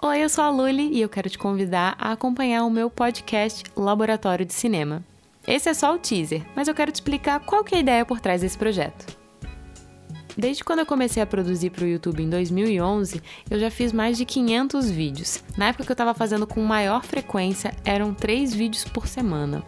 Oi, eu sou a Luli e eu quero te convidar a acompanhar o meu podcast Laboratório de Cinema. Esse é só o teaser, mas eu quero te explicar qual que é a ideia por trás desse projeto. Desde quando eu comecei a produzir para o YouTube em 2011, eu já fiz mais de 500 vídeos. Na época que eu estava fazendo com maior frequência, eram 3 vídeos por semana.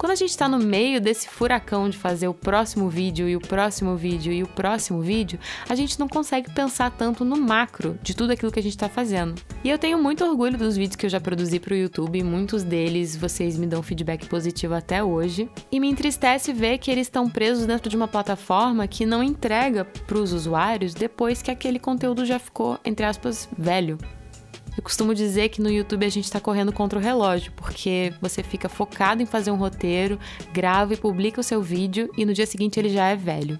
Quando a gente está no meio desse furacão de fazer o próximo vídeo e o próximo vídeo e o próximo vídeo, a gente não consegue pensar tanto no macro de tudo aquilo que a gente está fazendo. E eu tenho muito orgulho dos vídeos que eu já produzi para o YouTube, muitos deles vocês me dão feedback positivo até hoje. E me entristece ver que eles estão presos dentro de uma plataforma que não entrega para os usuários depois que aquele conteúdo já ficou, entre aspas, velho. Eu costumo dizer que no YouTube a gente está correndo contra o relógio, porque você fica focado em fazer um roteiro, grava e publica o seu vídeo e no dia seguinte ele já é velho.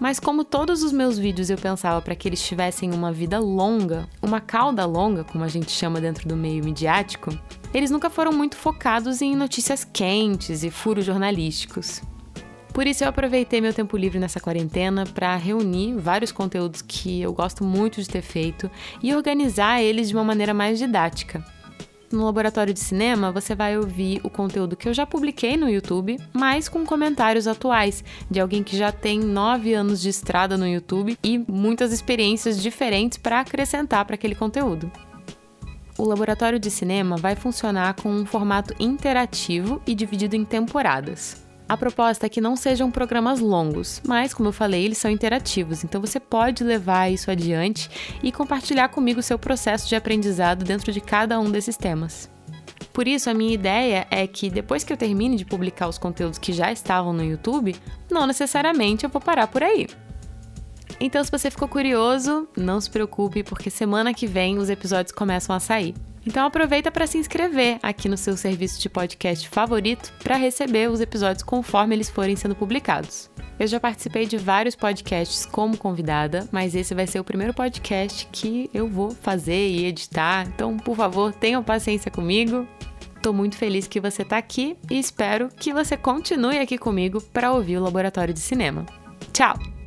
Mas como todos os meus vídeos eu pensava para que eles tivessem uma vida longa, uma cauda longa, como a gente chama dentro do meio midiático, eles nunca foram muito focados em notícias quentes e furos jornalísticos. Por isso eu aproveitei meu tempo livre nessa quarentena para reunir vários conteúdos que eu gosto muito de ter feito e organizar eles de uma maneira mais didática. No laboratório de cinema, você vai ouvir o conteúdo que eu já publiquei no YouTube, mas com comentários atuais, de alguém que já tem nove anos de estrada no YouTube e muitas experiências diferentes para acrescentar para aquele conteúdo. O laboratório de cinema vai funcionar com um formato interativo e dividido em temporadas. A proposta é que não sejam programas longos, mas, como eu falei, eles são interativos, então você pode levar isso adiante e compartilhar comigo o seu processo de aprendizado dentro de cada um desses temas. Por isso, a minha ideia é que depois que eu termine de publicar os conteúdos que já estavam no YouTube, não necessariamente eu vou parar por aí. Então, se você ficou curioso, não se preocupe, porque semana que vem os episódios começam a sair. Então aproveita para se inscrever aqui no seu serviço de podcast favorito para receber os episódios conforme eles forem sendo publicados. Eu já participei de vários podcasts como convidada, mas esse vai ser o primeiro podcast que eu vou fazer e editar. Então, por favor, tenham paciência comigo. Estou muito feliz que você está aqui e espero que você continue aqui comigo para ouvir o Laboratório de Cinema. Tchau!